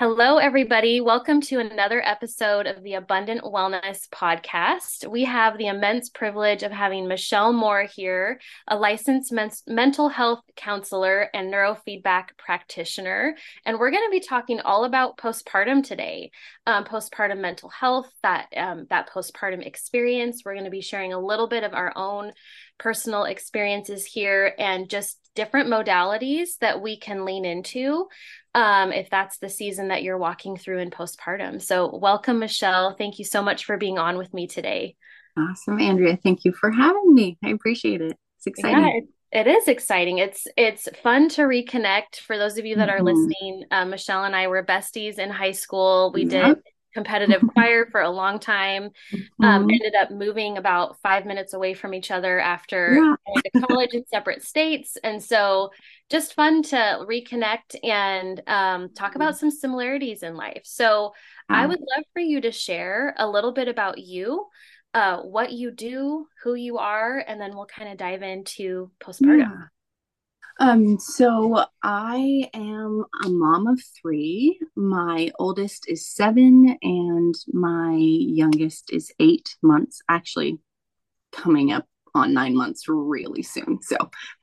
Hello, everybody. Welcome to another episode of the Abundant Wellness Podcast. We have the immense privilege of having Michelle Moore here, a licensed men- mental health counselor and neurofeedback practitioner. And we're going to be talking all about postpartum today, um, postpartum mental health, that, um, that postpartum experience. We're going to be sharing a little bit of our own personal experiences here and just different modalities that we can lean into um, if that's the season that you're walking through in postpartum. So, welcome, Michelle. Thank you so much for being on with me today. Awesome, Andrea. Thank you for having me. I appreciate it. It's exciting. Yeah, it is exciting. It's it's fun to reconnect. For those of you that are mm-hmm. listening, uh, Michelle and I were besties in high school. We yep. did competitive choir for a long time. Um, mm-hmm. Um, ended up moving about five minutes away from each other after yeah. college in separate states, and so just fun to reconnect and um, talk about mm-hmm. some similarities in life. So I would love for you to share a little bit about you. Uh, what you do, who you are, and then we'll kind of dive into postpartum. Yeah. Um, so I am a mom of three. My oldest is seven, and my youngest is eight months, actually coming up on nine months really soon. So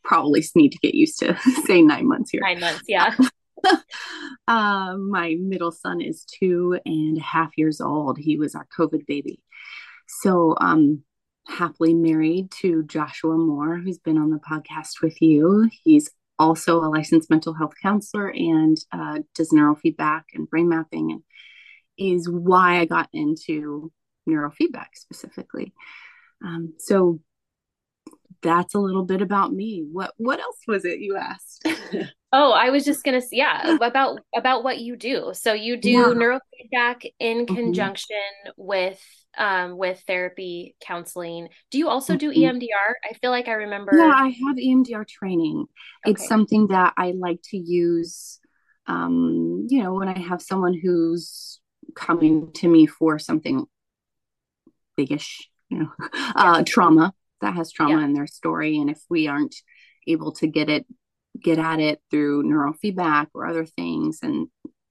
probably need to get used to say nine months here. Nine months, yeah. uh, my middle son is two and a half years old. He was our COVID baby. So um happily married to Joshua Moore, who's been on the podcast with you. He's also a licensed mental health counselor and uh, does neurofeedback and brain mapping, and is why I got into neurofeedback specifically. Um, so that's a little bit about me. What what else was it you asked? oh, I was just gonna say, yeah, about about what you do. So you do yeah. neurofeedback in mm-hmm. conjunction mm-hmm. with um, with therapy counseling. Do you also do mm-hmm. EMDR? I feel like I remember. Yeah, I have EMDR training. Okay. It's something that I like to use. Um, you know, when I have someone who's coming to me for something biggish, you know, uh, trauma that has trauma yeah. in their story, and if we aren't able to get it, get at it through neurofeedback or other things, and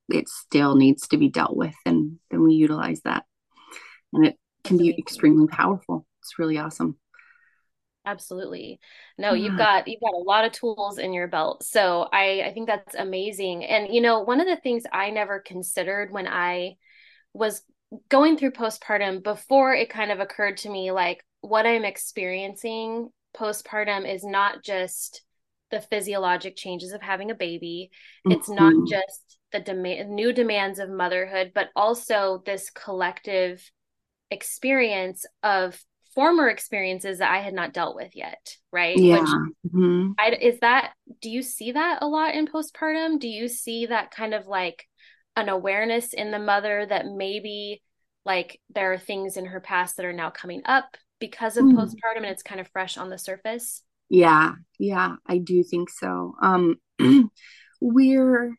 it still needs to be dealt with, and then we utilize that and it can be extremely powerful. It's really awesome. Absolutely. No, yeah. you've got you've got a lot of tools in your belt. So I I think that's amazing. And you know, one of the things I never considered when I was going through postpartum before it kind of occurred to me like what I'm experiencing postpartum is not just the physiologic changes of having a baby. It's mm-hmm. not just the demand new demands of motherhood, but also this collective experience of former experiences that I had not dealt with yet, right? Yeah. Which, mm-hmm. I, is that, do you see that a lot in postpartum? Do you see that kind of like an awareness in the mother that maybe like there are things in her past that are now coming up because of mm. postpartum and it's kind of fresh on the surface? Yeah, yeah, I do think so. Um, we're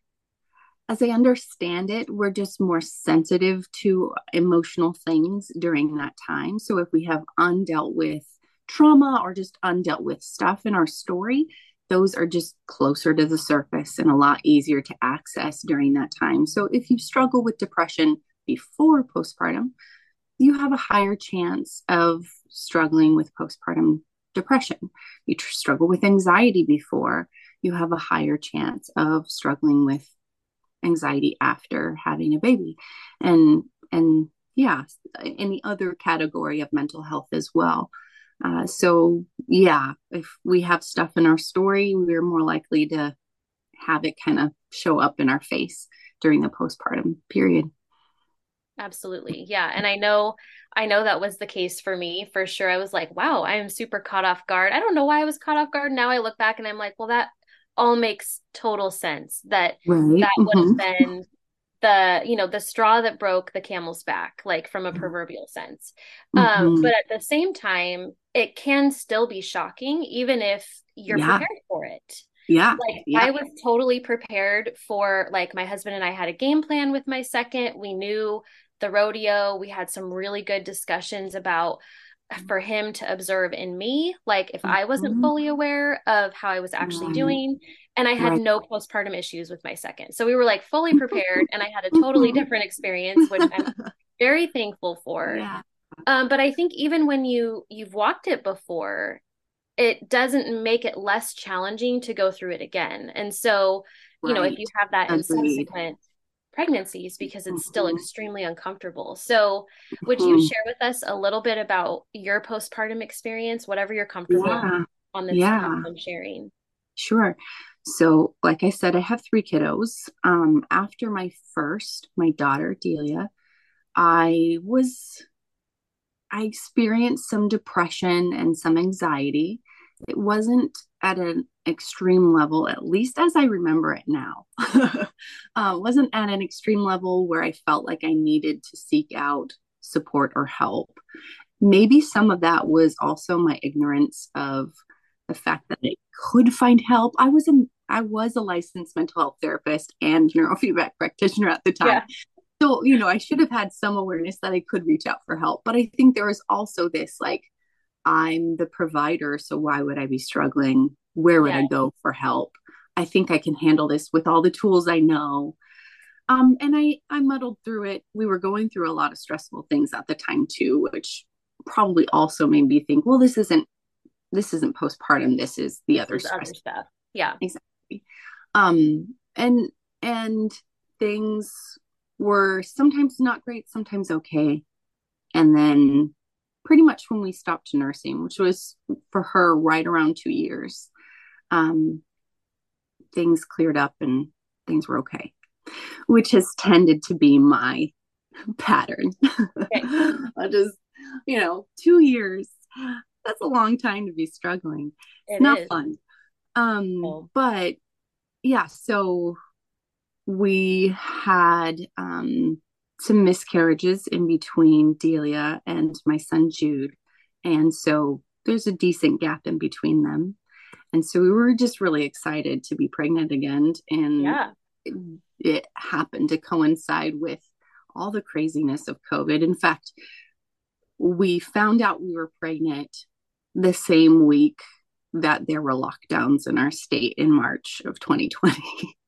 as I understand it, we're just more sensitive to emotional things during that time. So if we have undealt with trauma or just undealt with stuff in our story, those are just closer to the surface and a lot easier to access during that time. So if you struggle with depression before postpartum, you have a higher chance of struggling with postpartum depression. You tr- struggle with anxiety before, you have a higher chance of struggling with anxiety after having a baby and and yeah any other category of mental health as well uh, so yeah if we have stuff in our story we're more likely to have it kind of show up in our face during the postpartum period Absolutely. Yeah. And I know, I know that was the case for me for sure. I was like, wow, I am super caught off guard. I don't know why I was caught off guard. Now I look back and I'm like, well, that all makes total sense that right. that would have mm-hmm. been the, you know, the straw that broke the camel's back, like from a mm-hmm. proverbial sense. Um, mm-hmm. Um, but at the same time, it can still be shocking, even if you're yeah. prepared for it. Yeah. Like yeah. I was totally prepared for like my husband and I had a game plan with my second. We knew the rodeo. We had some really good discussions about for him to observe in me, like if I wasn't mm-hmm. fully aware of how I was actually doing. And I had right. no postpartum issues with my second. So we were like fully prepared and I had a totally different experience, which I'm very thankful for. Yeah. Um, but I think even when you you've walked it before, it doesn't make it less challenging to go through it again. And so, you right. know, if you have that in subsequent pregnancies because it's still mm-hmm. extremely uncomfortable. So, would you mm-hmm. share with us a little bit about your postpartum experience, whatever you're comfortable yeah. on this yeah. sharing? Sure. So, like I said, I have three kiddos. Um, after my first, my daughter Delia, I was, I experienced some depression and some anxiety. It wasn't at an extreme level, at least as I remember it now. uh, wasn't at an extreme level where I felt like I needed to seek out support or help. Maybe some of that was also my ignorance of the fact that I could find help. I was a I was a licensed mental health therapist and neurofeedback practitioner at the time. Yeah. So, you know, I should have had some awareness that I could reach out for help. But I think there was also this like, I'm the provider, so why would I be struggling? Where would yeah. I go for help? I think I can handle this with all the tools I know. Um, and I I muddled through it. We were going through a lot of stressful things at the time too, which probably also made me think, well, this isn't this isn't postpartum. This is the other, other stuff. Yeah, exactly. Um, and and things were sometimes not great, sometimes okay, and then pretty much when we stopped nursing, which was for her right around two years, um, things cleared up and things were okay, which has tended to be my pattern. Okay. I just, you know, two years, that's a long time to be struggling. It's it not is. fun. Um, cool. but yeah, so we had um some miscarriages in between Delia and my son Jude. And so there's a decent gap in between them. And so we were just really excited to be pregnant again. And yeah. it, it happened to coincide with all the craziness of COVID. In fact, we found out we were pregnant the same week that there were lockdowns in our state in March of 2020.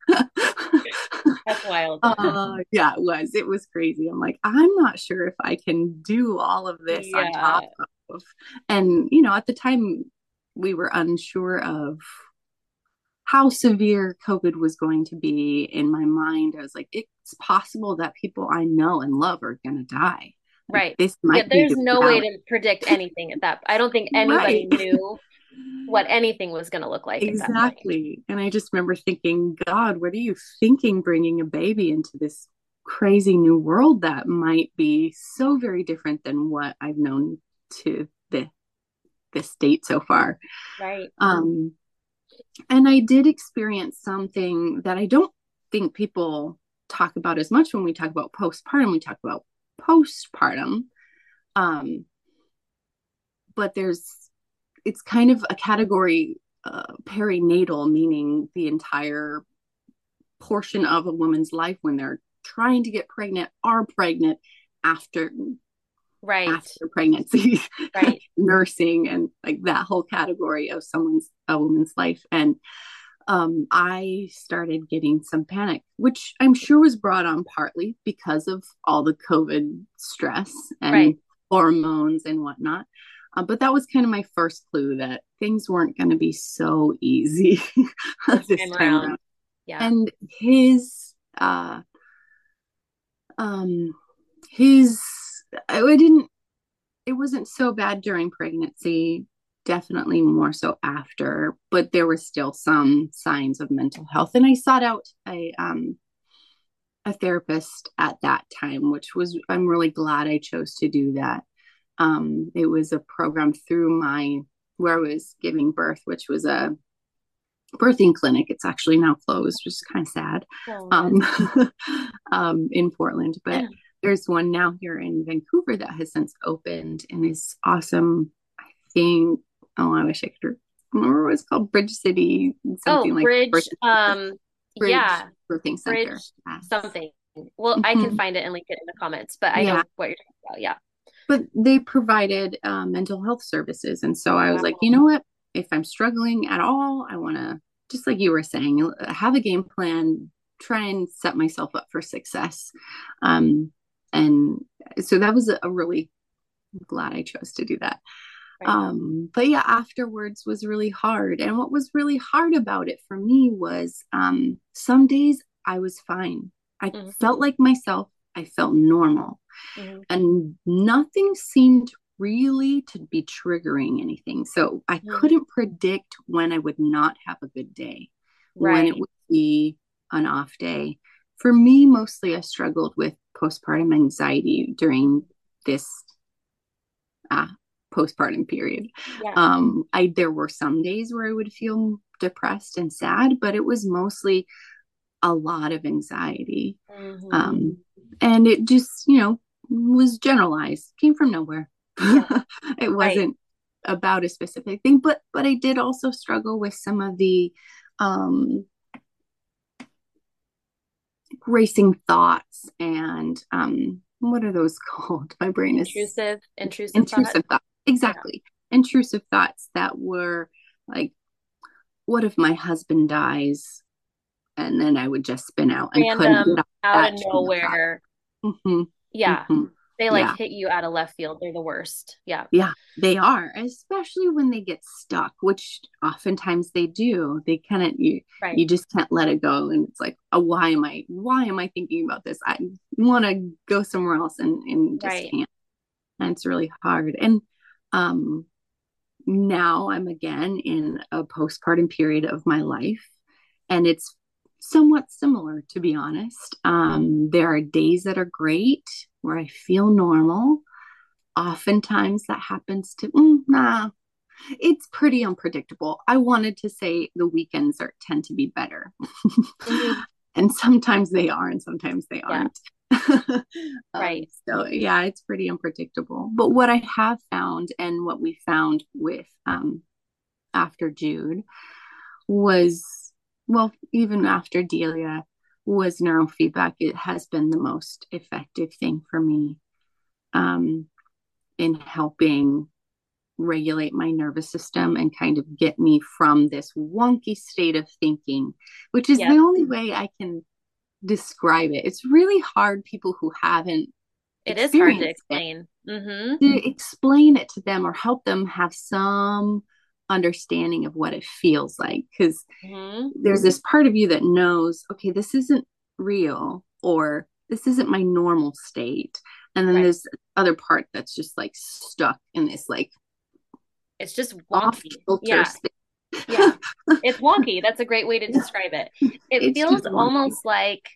That's wild. uh, yeah, it was. It was crazy. I'm like, I'm not sure if I can do all of this yeah. on top of. And, you know, at the time, we were unsure of how severe COVID was going to be. In my mind, I was like, it's possible that people I know and love are going to die. Like, right. This might yeah, there's no way to predict anything at that. I don't think anybody right. knew what anything was going to look like. Exactly. And I just remember thinking, God, what are you thinking bringing a baby into this crazy new world that might be so very different than what I've known to this date so far. Right. Um and I did experience something that I don't think people talk about as much when we talk about postpartum. We talk about postpartum. Um but there's it's kind of a category uh, perinatal, meaning the entire portion of a woman's life when they're trying to get pregnant, are pregnant after right after pregnancy, right, nursing, and like that whole category of someone's a woman's life. And um, I started getting some panic, which I'm sure was brought on partly because of all the COVID stress and right. hormones and whatnot. Uh, but that was kind of my first clue that things weren't going to be so easy this time, time around. Yeah. And his, uh, um, his, I didn't, it wasn't so bad during pregnancy, definitely more so after, but there were still some signs of mental health. And I sought out a, um, a therapist at that time, which was, I'm really glad I chose to do that. Um, it was a program through my, where I was giving birth, which was a birthing clinic. It's actually now closed, which is kind of sad oh, um, um, in Portland. But. There's one now here in Vancouver that has since opened and is awesome. I think, oh, I wish I could remember what it's called Bridge City, something oh, like Bridge. Um, Bridge yeah, birthing center. Bridge something. Well, mm-hmm. I can mm-hmm. find it and link it in the comments, but I yeah. know what you're talking about. Yeah. But they provided uh, mental health services. And so I was wow. like, you know what? If I'm struggling at all, I want to, just like you were saying, have a game plan, try and set myself up for success. Um, and so that was a, really glad I chose to do that. Right. Um, but yeah, afterwards was really hard. And what was really hard about it for me was um, some days I was fine. I mm-hmm. felt like myself. I felt normal. Mm-hmm. And nothing seemed really to be triggering anything. So I mm-hmm. couldn't predict when I would not have a good day, right. when it would be an off day. For me, mostly I struggled with postpartum anxiety during this uh, postpartum period. Yeah. Um, I there were some days where I would feel depressed and sad, but it was mostly a lot of anxiety. Mm-hmm. Um, and it just, you know, was generalized, came from nowhere. Yeah. it wasn't right. about a specific thing, but but I did also struggle with some of the um racing thoughts and um what are those called? My brain is intrusive, intrusive, intrusive thoughts. Thought. Exactly. Yeah. Intrusive thoughts that were like, what if my husband dies? And then I would just spin out and Random, out of nowhere. Mm-hmm. Yeah. Mm-hmm. They like yeah. hit you out of left field. They're the worst. Yeah. Yeah, they are, especially when they get stuck, which oftentimes they do. They kind of you right. you just can't let it go and it's like, "Oh, why am I why am I thinking about this? I want to go somewhere else and and just right. can't." And it's really hard. And um now I'm again in a postpartum period of my life and it's somewhat similar to be honest. Um there are days that are great where I feel normal. Oftentimes that happens to, mm, nah, it's pretty unpredictable. I wanted to say the weekends are tend to be better. mm-hmm. and sometimes they are and sometimes they aren't. um, right. So yeah, it's pretty unpredictable. But what I have found and what we found with um after Jude was well, even after Delia, was neurofeedback. It has been the most effective thing for me um, in helping regulate my nervous system and kind of get me from this wonky state of thinking, which is the only way I can describe it. It's really hard, people who haven't. It is hard to explain. Mm-hmm. To explain it to them or help them have some understanding of what it feels like because mm-hmm. there's this part of you that knows okay this isn't real or this isn't my normal state and then right. there's other part that's just like stuck in this like it's just wonky. yeah. state. yeah. It's wonky. That's a great way to describe it. It it's feels almost like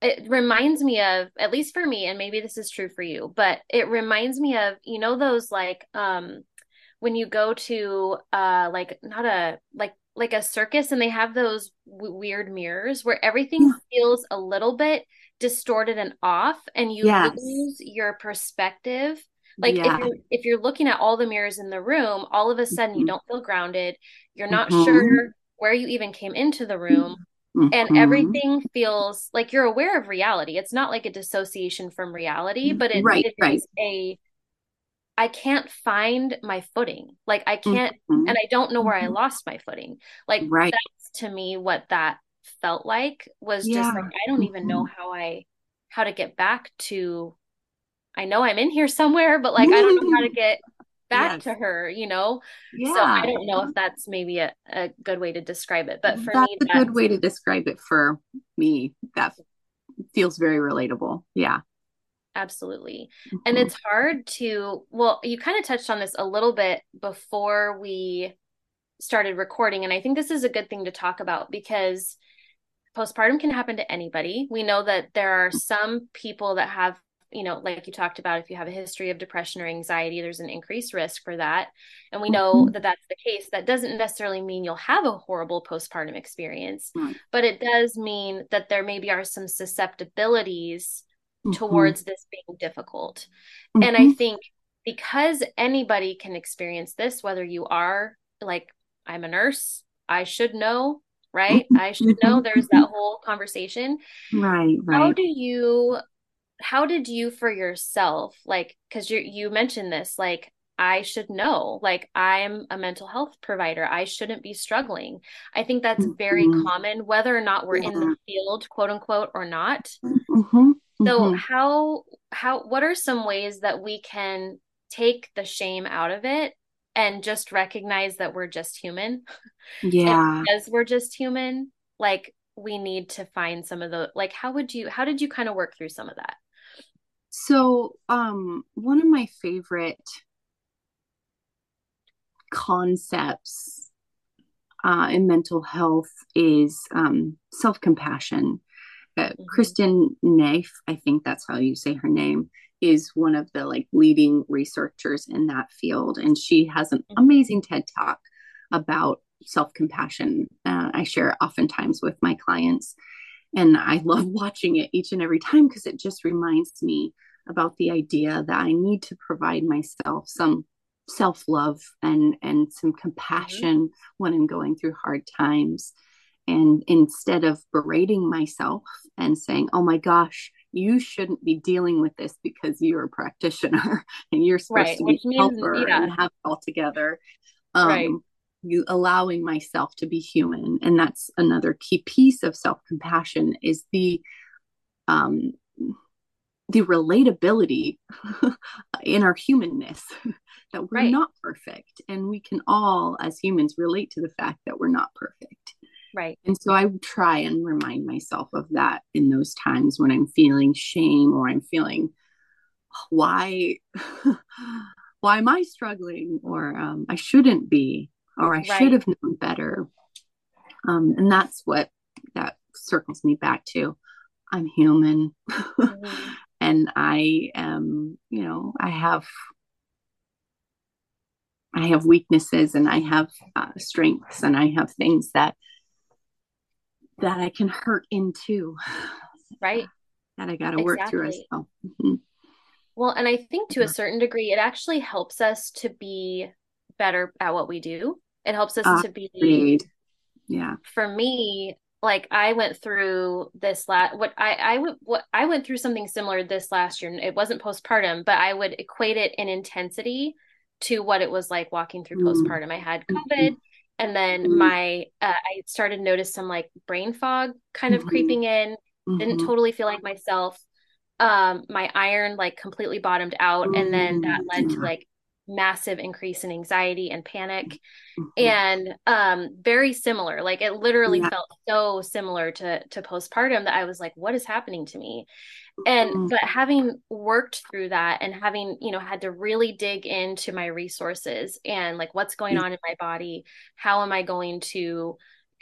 it reminds me of at least for me and maybe this is true for you but it reminds me of you know those like um when you go to uh like not a like like a circus and they have those w- weird mirrors where everything feels a little bit distorted and off and you yes. lose your perspective like yeah. if you're if you're looking at all the mirrors in the room all of a sudden mm-hmm. you don't feel grounded you're not mm-hmm. sure where you even came into the room mm-hmm. and everything feels like you're aware of reality it's not like a dissociation from reality but it, right, it right. is a I can't find my footing. Like I can't mm-hmm. and I don't know where I mm-hmm. lost my footing. Like right. that's to me what that felt like was yeah. just like I don't even know mm-hmm. how I how to get back to I know I'm in here somewhere, but like I don't know how to get back yes. to her, you know? Yeah. So I don't know if that's maybe a, a good way to describe it. But for that's me, that's a good way to describe it for me. That feels very relatable. Yeah absolutely mm-hmm. and it's hard to well you kind of touched on this a little bit before we started recording and i think this is a good thing to talk about because postpartum can happen to anybody. We know that there are some people that have, you know, like you talked about, if you have a history of depression or anxiety, there's an increased risk for that. And we know mm-hmm. that that's the case. That doesn't necessarily mean you'll have a horrible postpartum experience, mm-hmm. but it does mean that there maybe are some susceptibilities mm-hmm. towards this being difficult. And I mm-hmm. think because anybody can experience this, whether you are like, I'm a nurse, I should know right? I should know there's that whole conversation. Right, right. How do you how did you for yourself like cuz you you mentioned this like I should know like I'm a mental health provider. I shouldn't be struggling. I think that's very mm-hmm. common whether or not we're yeah. in the field quote unquote or not. Mm-hmm. So mm-hmm. how how what are some ways that we can take the shame out of it and just recognize that we're just human. Yeah. because we're just human, like we need to find some of the like how would you how did you kind of work through some of that? So, um one of my favorite concepts uh, in mental health is um, self compassion. Uh, mm-hmm. Kristin Neff, I think that's how you say her name, is one of the like leading researchers in that field and she has an mm-hmm. amazing ted talk about self-compassion uh, i share it oftentimes with my clients and i love watching it each and every time because it just reminds me about the idea that i need to provide myself some self-love and and some mm-hmm. compassion mm-hmm. when i'm going through hard times and instead of berating myself and saying oh my gosh you shouldn't be dealing with this because you're a practitioner and you're supposed right, to be a helper yeah. and have it all together. Um, right. You allowing myself to be human, and that's another key piece of self compassion is the um, the relatability in our humanness that we're right. not perfect and we can all as humans relate to the fact that we're not perfect Right. And so I try and remind myself of that in those times when I'm feeling shame or I'm feeling why why am I struggling or um, I shouldn't be or I right. should have known better. Um, and that's what that circles me back to. I'm human mm-hmm. and I am, you know, I have I have weaknesses and I have uh, strengths and I have things that that I can hurt into. Right. That I got to exactly. work through as well. Mm-hmm. Well, and I think to a certain degree, it actually helps us to be better at what we do. It helps us uh, to be. Agreed. Yeah. For me, like I went through this last what I I went what I went through something similar this last year. It wasn't postpartum, but I would equate it in intensity to what it was like walking through mm-hmm. postpartum. I had COVID. Mm-hmm and then mm-hmm. my uh, i started to notice some like brain fog kind of mm-hmm. creeping in mm-hmm. didn't totally feel like myself um my iron like completely bottomed out and then that led to mm-hmm. like massive increase in anxiety and panic mm-hmm. and um very similar like it literally yeah. felt so similar to to postpartum that i was like what is happening to me and mm-hmm. but having worked through that and having you know had to really dig into my resources and like what's going on in my body how am i going to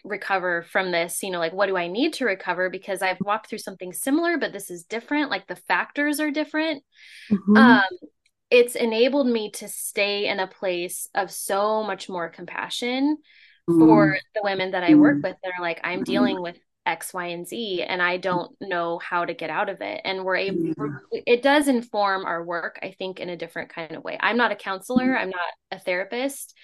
recover from this you know like what do i need to recover because i've walked through something similar but this is different like the factors are different mm-hmm. um it's enabled me to stay in a place of so much more compassion mm-hmm. for the women that i work with that are like i'm mm-hmm. dealing with X, Y, and Z, and I don't know how to get out of it. And we're able, yeah. it does inform our work, I think, in a different kind of way. I'm not a counselor, mm-hmm. I'm not a therapist.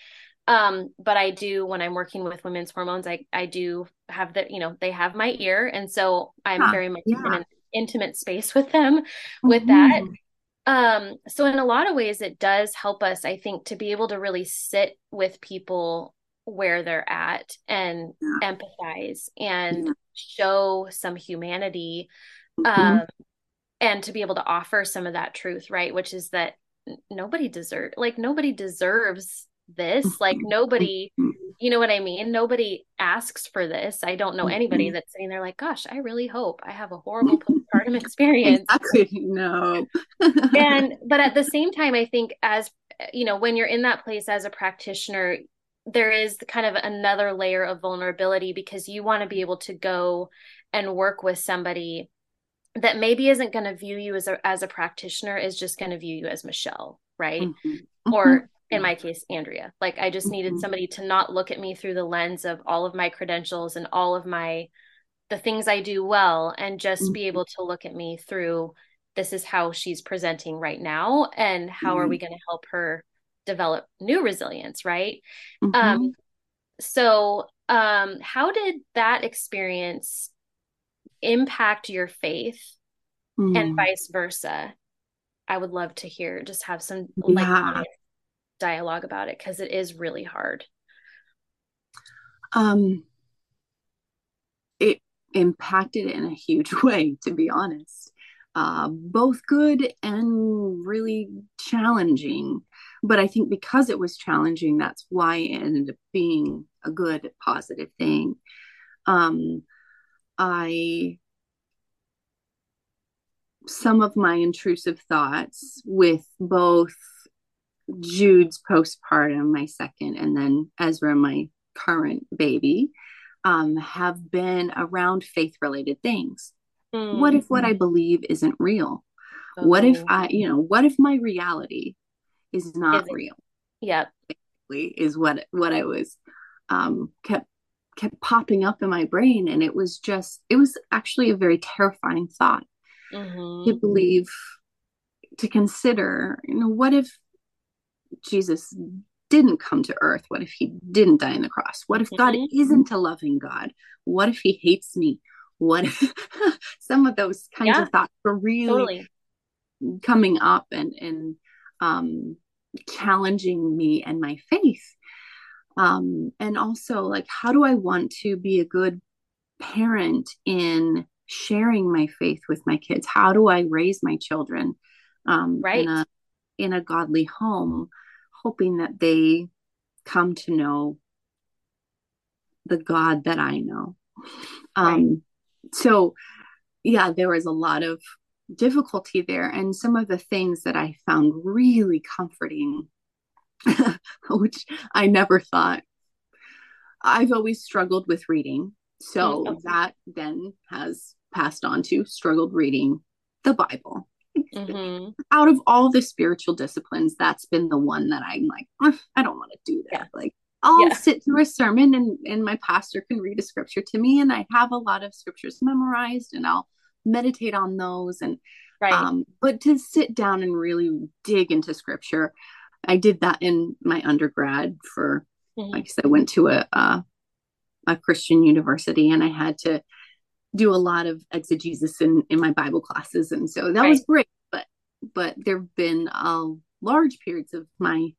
Um, but I do when I'm working with women's hormones, I, I do have that, you know, they have my ear. And so I'm yeah. very much yeah. in an intimate space with them with mm-hmm. that. Um, so in a lot of ways, it does help us, I think, to be able to really sit with people where they're at and yeah. empathize and yeah. show some humanity mm-hmm. um, and to be able to offer some of that truth right which is that nobody deserves like nobody deserves this like mm-hmm. nobody mm-hmm. you know what i mean nobody asks for this i don't know anybody mm-hmm. that's sitting there like gosh i really hope i have a horrible postpartum experience exactly no and but at the same time i think as you know when you're in that place as a practitioner there is kind of another layer of vulnerability because you want to be able to go and work with somebody that maybe isn't going to view you as a as a practitioner is just going to view you as Michelle, right? Mm-hmm. Or mm-hmm. in my case, Andrea. Like I just needed mm-hmm. somebody to not look at me through the lens of all of my credentials and all of my the things I do well and just be mm-hmm. able to look at me through this is how she's presenting right now and how are we mm-hmm. going to help her develop new resilience, right? Um so um how did that experience impact your faith mm. and vice versa i would love to hear just have some yeah. like dialogue about it because it is really hard um it impacted in a huge way to be honest uh, both good and really challenging but i think because it was challenging that's why it ended up being a good positive thing um I some of my intrusive thoughts with both Jude's postpartum, my second, and then Ezra, my current baby, um, have been around faith related things. Mm-hmm. What if what I believe isn't real? Oh. What if. I, you know, what if my reality is not is real? Yep. Basically, is what what I was um, kept kept popping up in my brain and it was just it was actually a very terrifying thought mm-hmm. to believe to consider you know what if jesus didn't come to earth what if he didn't die on the cross what if god mm-hmm. isn't a loving god what if he hates me what if some of those kinds yeah, of thoughts were really totally. coming up and and um challenging me and my faith. Um, and also like how do i want to be a good parent in sharing my faith with my kids? How do i raise my children um, right. in a, in a godly home hoping that they come to know the god that i know? Um, right. so yeah there was a lot of difficulty there and some of the things that i found really comforting which I never thought. I've always struggled with reading. So mm-hmm. that then has passed on to struggled reading the Bible. Mm-hmm. Out of all the spiritual disciplines, that's been the one that I'm like, I don't want to do that. Yeah. Like, I'll yeah. sit through a sermon and, and my pastor can read a scripture to me, and I have a lot of scriptures memorized, and I'll meditate on those. And right. um, but to sit down and really dig into scripture, I did that in my undergrad for, mm-hmm. like I said, I went to a, a, a Christian university and I had to do a lot of exegesis in in my Bible classes, and so that right. was great. But but there've been uh, large periods of my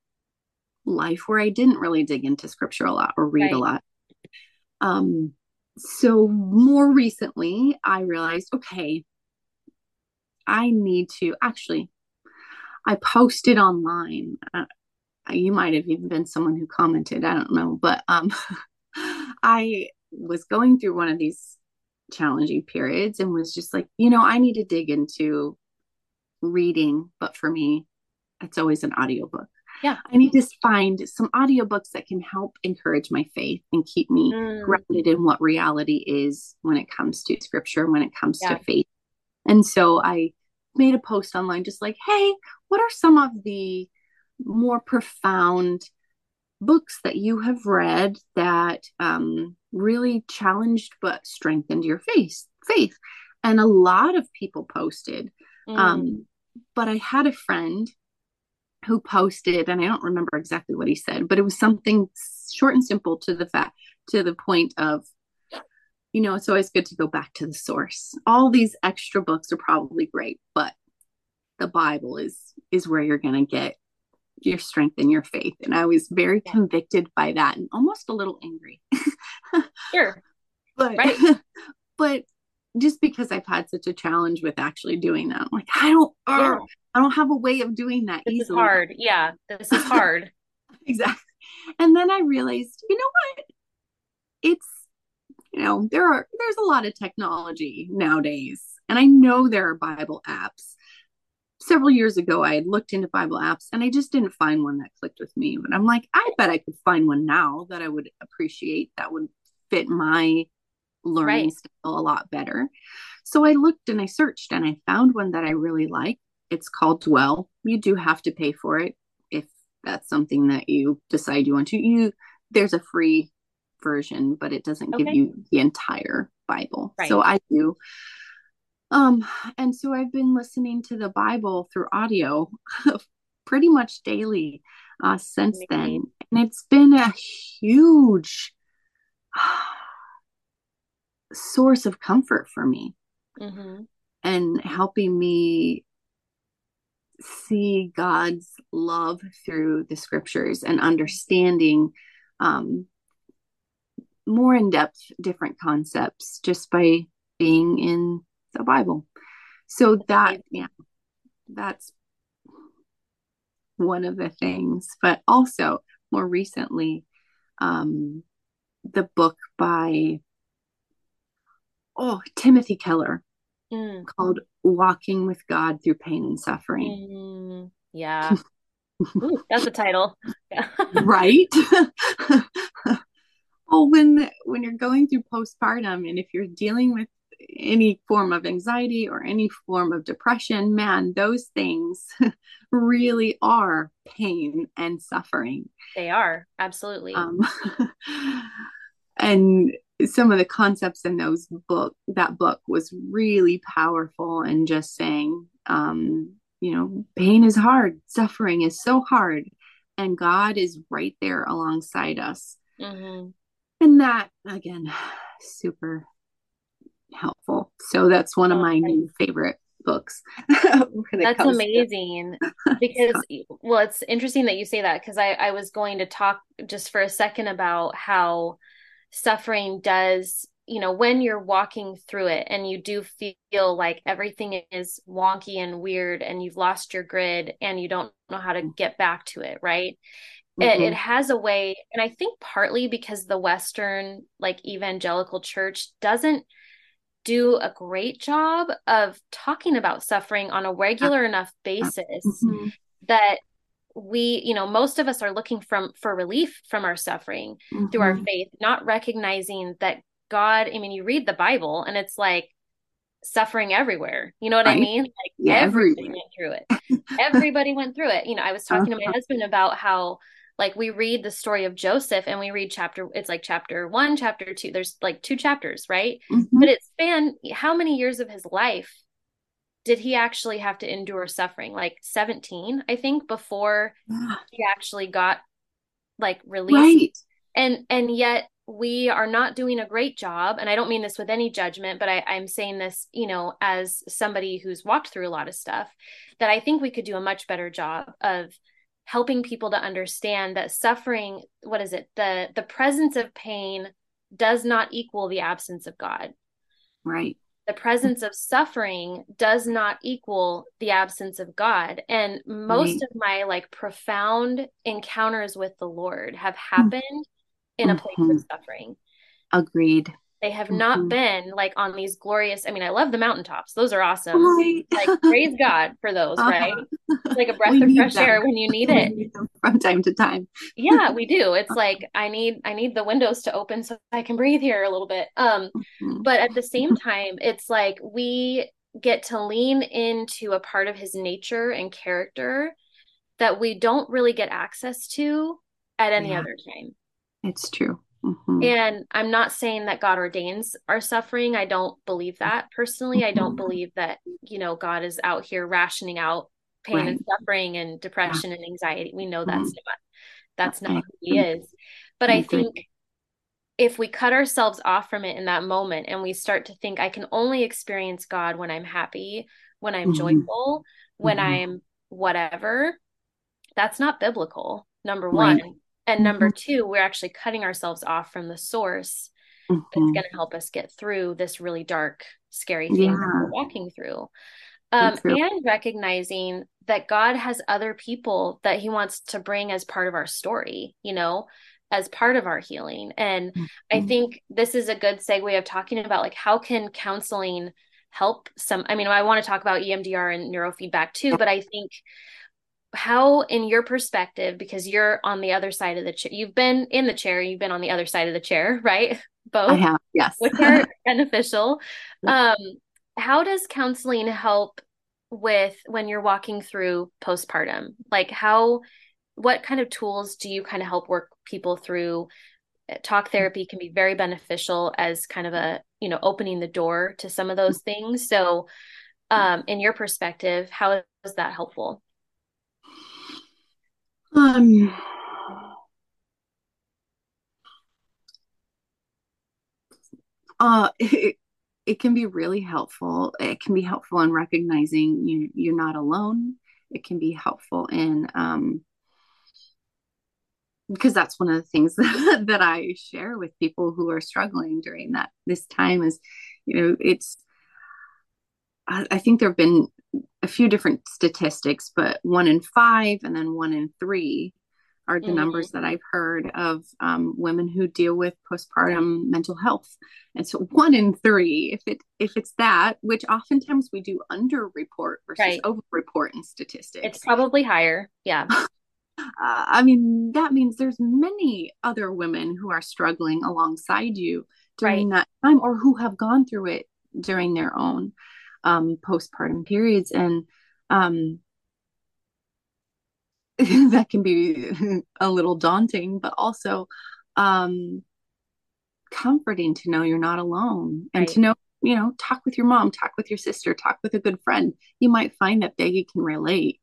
life where I didn't really dig into scripture a lot or read right. a lot. Um, so more recently, I realized, okay, I need to actually I posted online. Uh, you might have even been someone who commented. I don't know, but um, I was going through one of these challenging periods and was just like, you know, I need to dig into reading, but for me, it's always an audiobook. Yeah. I need to find some audiobooks that can help encourage my faith and keep me mm. grounded in what reality is when it comes to scripture, when it comes yeah. to faith. And so I made a post online just like, hey, what are some of the more profound books that you have read that um, really challenged but strengthened your faith? Faith, and a lot of people posted. Mm. Um, but I had a friend who posted, and I don't remember exactly what he said, but it was something short and simple to the fact to the point of you know, it's always good to go back to the source. All these extra books are probably great, but the Bible is is where you're going to get your strength and your faith. And I was very yeah. convicted by that and almost a little angry. sure. But right. but just because I've had such a challenge with actually doing that, I'm like, I don't yeah. Er, I don't have a way of doing that this easily. Is hard. Yeah. This is hard. exactly. And then I realized, you know what? It's you know there are there's a lot of technology nowadays and i know there are bible apps several years ago i had looked into bible apps and i just didn't find one that clicked with me but i'm like i bet i could find one now that i would appreciate that would fit my learning Right. style a lot better. So I looked and I searched and I found one that I really like. It's called Dwell. You do have to pay for it if that's something that you decide you want to. You there's a free version, but it doesn't give you the entire Bible. Right. So I do. Um, and so I've been listening to the Bible through audio pretty much daily uh, since then. And it's been a huge source of comfort for me hmm and helping me see God's love through the scriptures and understanding um, more in depth different concepts just by being in the Bible. So that, yeah, that's one of the things. But also, more recently, um, the book by oh Timothy Keller Mm. called Walking with God Through Pain and Suffering. Mm. Yeah. Ooh, that's a title. Yeah. right well when when you're going through postpartum and if you're dealing with any form of anxiety or any form of depression man those things really are pain and suffering They are. Absolutely. um and some of the concepts in those book that book was really powerful and just saying um you know pain is hard suffering is so hard and god is right there alongside us. Hmm and that again super helpful. So that's one of my nice. new favorite books That's to- amazing because well it's interesting that you say that because I I was going to talk just for a second about how suffering does you know when you're walking through it and you do feel like everything is wonky and weird and you've lost your grid and you don't know how to get back to it right it, it Mhm. has a way and i think partly because the western like evangelical church doesn't do a great job of talking about suffering on a regular enough basis Mhm. that we you know most of us are looking from for relief from our suffering through our Mhm. faith not recognizing that god i mean you read the bible and it's like suffering everywhere. You know what i mean? Like Yeah, everybody went through it. Everybody went through it. You know i was talking to my Uh-huh. husband about how like we read the story of joseph and we read chapter it's like chapter one chapter two there's like two chapters right? Mhm. but it spanned how many years of his life did he actually have to endure suffering? Like 17 i think before Yeah. he actually got like released. Right. And and yet we are not doing a great job and i don't mean this with any judgment but I, i'm saying this you know as somebody who's walked through a lot of stuff that i think we could do a much better job of helping people to understand that suffering what is it? The the presence of pain does not equal the absence of god. Right the presence of suffering does not equal the absence of God. And most Right. of my like profound encounters with the Lord have happened in a place of Mhm. suffering. agreed They have not Mhm. been like on these glorious, I mean, I love the mountaintops. Those are awesome. right Like praise God for those, Uh-huh. right? It's like a breath We of fresh them. air when you need We it. need from time to time Yeah, we do. It's like I need I need the windows to open so I can breathe here a little bit. Um Mhm. but at the same time it's like we get to lean into a part of his nature and character that we don't really get access to at any Yeah. other time it's true Mhm. and i'm not saying that god ordains our suffering i don't believe that personally i don't Mhm. believe that you know god is out here rationing out pain and suffering and depression and anxiety we know that's not that's not who he is but I think if we cut ourselves off from it in that moment and we start to think i can only experience god when i'm happy when i'm Mhm. joyful when Mhm. i'm whatever that's not biblical number Right. And number two we're actually cutting ourselves off from the source that's Mhm. going to help us get through this really dark scary thing that Yeah. we're walking through um, and recognizing that god has other people that he wants to bring as part of our story you know as part of our healing and i Mhm. think this is a good segue of talking about like how can counseling help some i mean i want to talk about emdr and neurofeedback too but i think how in your perspective because you're on the other side of the chair you've been in the chair you've been on the other side of the chair right both. I have, yes. which are beneficial. Um, how does counseling help with when you're walking through postpartum? Like how what kind of tools do you kind of help work people through? Talk therapy can be very beneficial as kind of a, you know, opening the door to some of those things. So, um, in your perspective, how is that helpful? Um, uh, it, it can be really helpful. It can be helpful in recognizing you you're not alone. It can be helpful in um, because that's one of the things that, that I share with people who are struggling during that this time is, you know, it's I, think there have been a few different statistics, but one in five and then one in three are the mm-hmm. numbers that I've heard of um, women who deal with postpartum mental health. And so one in three, if it if it's that, which oftentimes we do underreport versus right. overreport in statistics, it's probably higher. Yeah. uh, I mean, that means there's many other women who are struggling alongside you during right. that time, or who have gone through it during their own um, postpartum periods, and um, that can be a little daunting, but also um, comforting to know you're not alone and right. to know, you know, talk with your mom, talk with your sister, talk with a good friend. You might find that they can relate.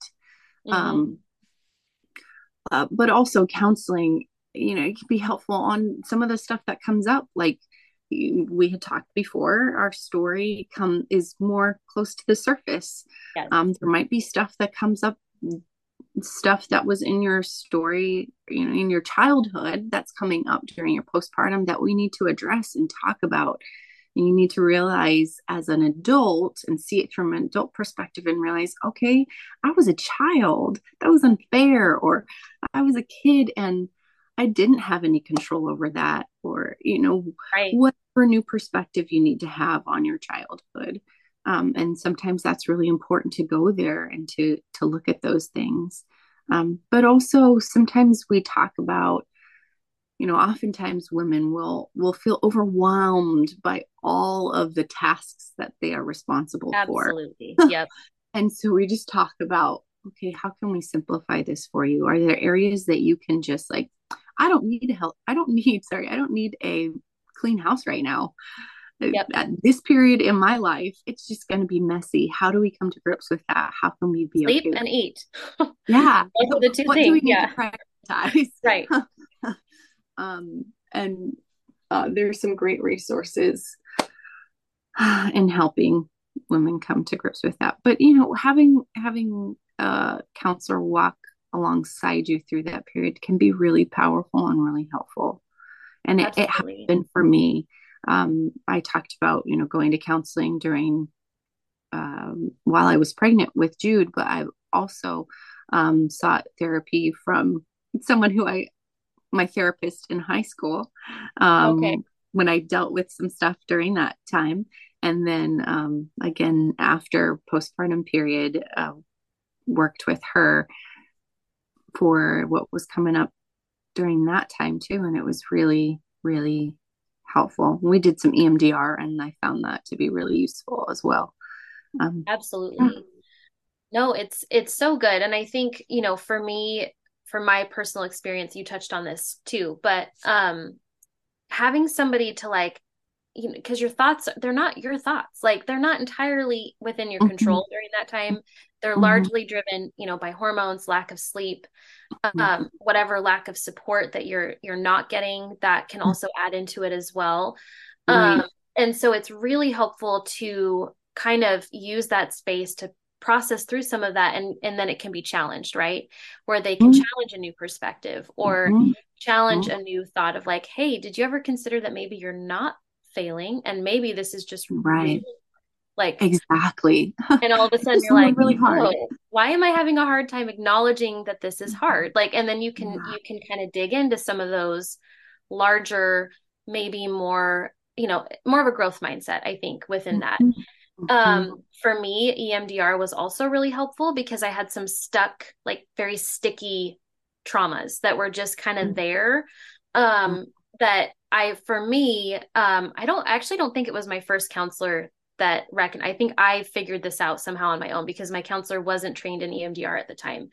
Mm-hmm. Um, uh, but also counseling, you know, it can be helpful on some of the stuff that comes up, like we had talked before our story come is more close to the surface yes. um, there might be stuff that comes up stuff that was in your story, you know, in your childhood that's coming up during your postpartum that we need to address and talk about. And you need to realize as an adult and see it from an adult perspective and realize, okay, I was a child. That was unfair. Or I was a kid and I didn't have any control over that. Or, you know, right. whatever new perspective you need to have on your childhood um, and sometimes that's really important to go there and to to look at those things um, but also sometimes we talk about you know oftentimes women will will feel overwhelmed by all of the tasks that they are responsible for. Absolutely. for yep and so we just talk about okay how can we simplify this for you are there areas that you can just like i don't need help i don't need sorry i don't need a clean house right now Yep. At this period in my life, it's just going to be messy. How do we come to grips with that? How can we be sleep okay and eat? Yeah, those the two what things. yeah, prioritize. Right. um, and uh, there's some great resources in helping women come to grips with that. But you know, having having a counselor walk alongside you through that period can be really powerful and really helpful. And it, it has been for me um, I talked about, you know, going to counseling during um, while I was pregnant with Jude, but I also um, sought therapy from someone who I, my therapist in high school, um, okay. when I dealt with some stuff during that time. And then um, again, after postpartum period, uh, worked with her for what was coming up during that time too. And it was really, really helpful. We did some EMDR and I found that to be really useful as well. Um, Absolutely. Yeah. No, it's it's so good and I think, you know, for me for my personal experience you touched on this too, but um having somebody to like you know because your thoughts they're not your thoughts like they're not entirely within your mm-hmm. control during that time they're mm-hmm. largely driven you know by hormones lack of sleep mm-hmm. um, whatever lack of support that you're you're not getting that can mm. also add into it as well right. um, and so it's really helpful to kind of use that space to process through some of that and and then it can be challenged right where they can mm-hmm. challenge a new perspective or mm-hmm. challenge mm-hmm. a new thought of like hey did you ever consider that maybe you're not failing and maybe this is just right really, like exactly and all of a sudden you're like really hard oh, why am i having a hard time acknowledging that this is mm-hmm. hard like and then you can yeah. you can kind of dig into some of those larger maybe more you know more of a growth mindset i think within that mm-hmm. um for me emdr was also really helpful because i had some stuck like very sticky traumas that were just kind of mm-hmm. there um that I, for me, um, I don't I actually don't think it was my first counselor that reckon. I think I figured this out somehow on my own because my counselor wasn't trained in EMDR at the time.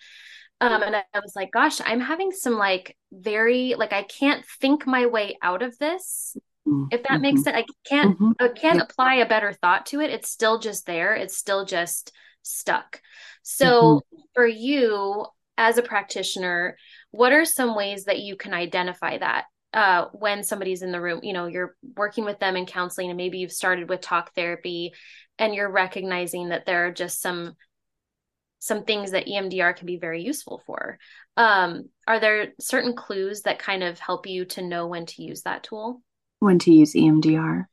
Um, and I, I was like, gosh, I'm having some like very like I can't think my way out of this. Mm-hmm. If that mm-hmm. makes sense, I can't mm-hmm. I can't yeah. apply a better thought to it. It's still just there. It's still just stuck. So mm-hmm. for you as a practitioner, what are some ways that you can identify that uh, when somebody's in the room? You know, you're working with them in counseling, and maybe you've started with talk therapy, and you're recognizing that there are just some some things that EMDR can be very useful for. Um, are there certain clues that kind of help you to know when to use that tool? When to use EMDR?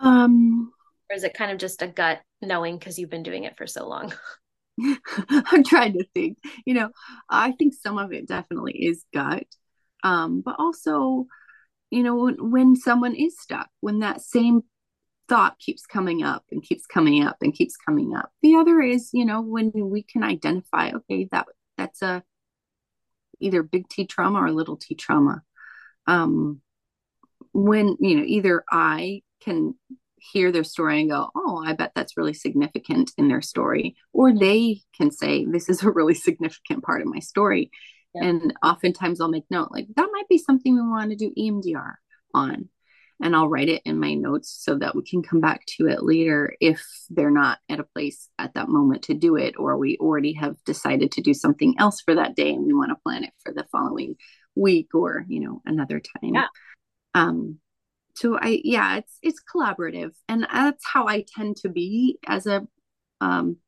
Um, or is it kind of just a gut knowing because you've been doing it for so long? I'm trying to think. You know, I think some of it definitely is gut, um, but also, you know, when, when someone is stuck, when that same thought keeps coming up and keeps coming up and keeps coming up. The other is, you know, when we can identify, okay, that that's a either big T trauma or little T trauma. Um, when you know, either I can hear their story and go, oh, I bet that's really significant in their story, or they can say, this is a really significant part of my story. Yeah. And oftentimes I'll make note, like that might be something we want to do EMDR on and I'll write it in my notes so that we can come back to it later if they're not at a place at that moment to do it, or we already have decided to do something else for that day and we want to plan it for the following week or you know another time. Yeah. Um, so I yeah, it's it's collaborative, and that's how I tend to be as a um,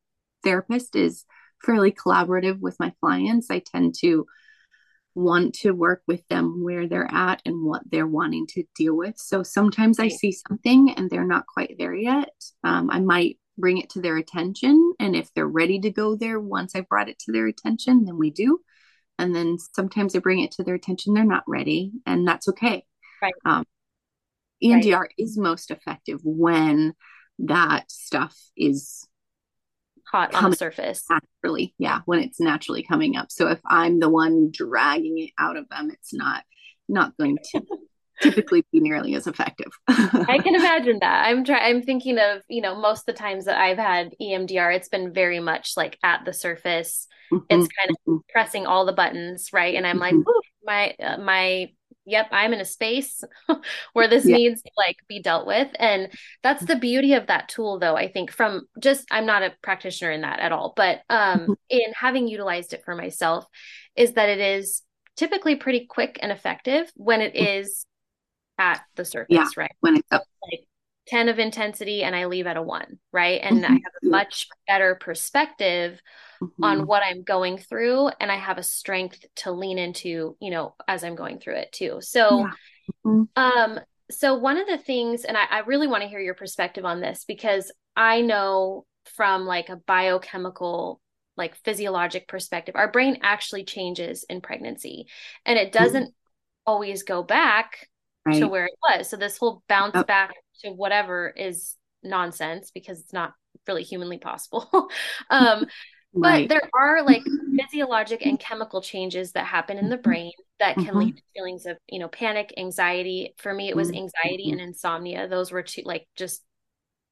therapist is fairly collaborative with my clients. I tend to want to work with them where they're at and what they're wanting to deal with. So sometimes I see something and they're not quite there yet. Um, I might bring it to their attention. And if they're ready to go there once I've brought it to their attention, then we do. And then sometimes I bring it to their attention, they're not ready, and that's okay. Right. Um, EMDR right. is most effective when that stuff is hot on the surface. Naturally, yeah, when it's naturally coming up. So if I'm the one dragging it out of them, it's not not going to typically be nearly as effective. I can imagine that. I'm trying I'm thinking of, you know, most of the times that I've had EMDR, it's been very much like at the surface. Mm-hmm. It's kind of mm-hmm. pressing all the buttons, right? And I'm mm-hmm. like, my uh, my yep i'm in a space where this yeah. needs to like be dealt with and that's the beauty of that tool though i think from just i'm not a practitioner in that at all but um mm-hmm. in having utilized it for myself is that it is typically pretty quick and effective when it mm. at the surface yeah, right when it's up like 10 of intensity and i leave at a 1 right and mm-hmm. i have a much better perspective mm-hmm. on what I'm going through and I have a strength to lean into, you know, as I'm going through it too. So yeah. mm-hmm. um so one of the things and I, I really want to hear your perspective on this because I know from like a biochemical like physiologic perspective our brain actually changes in pregnancy and it mm-hmm. doesn't mm-hmm. always go back right. to where it was so this whole bounce oh. back to whatever is nonsense because it's not really humanly possible um Right. But there are like physiologic and chemical changes that happen in the brain that can mm-hmm. lead to feelings of, you know, panic, anxiety. For me, it was mm-hmm. anxiety and insomnia. Those were two like just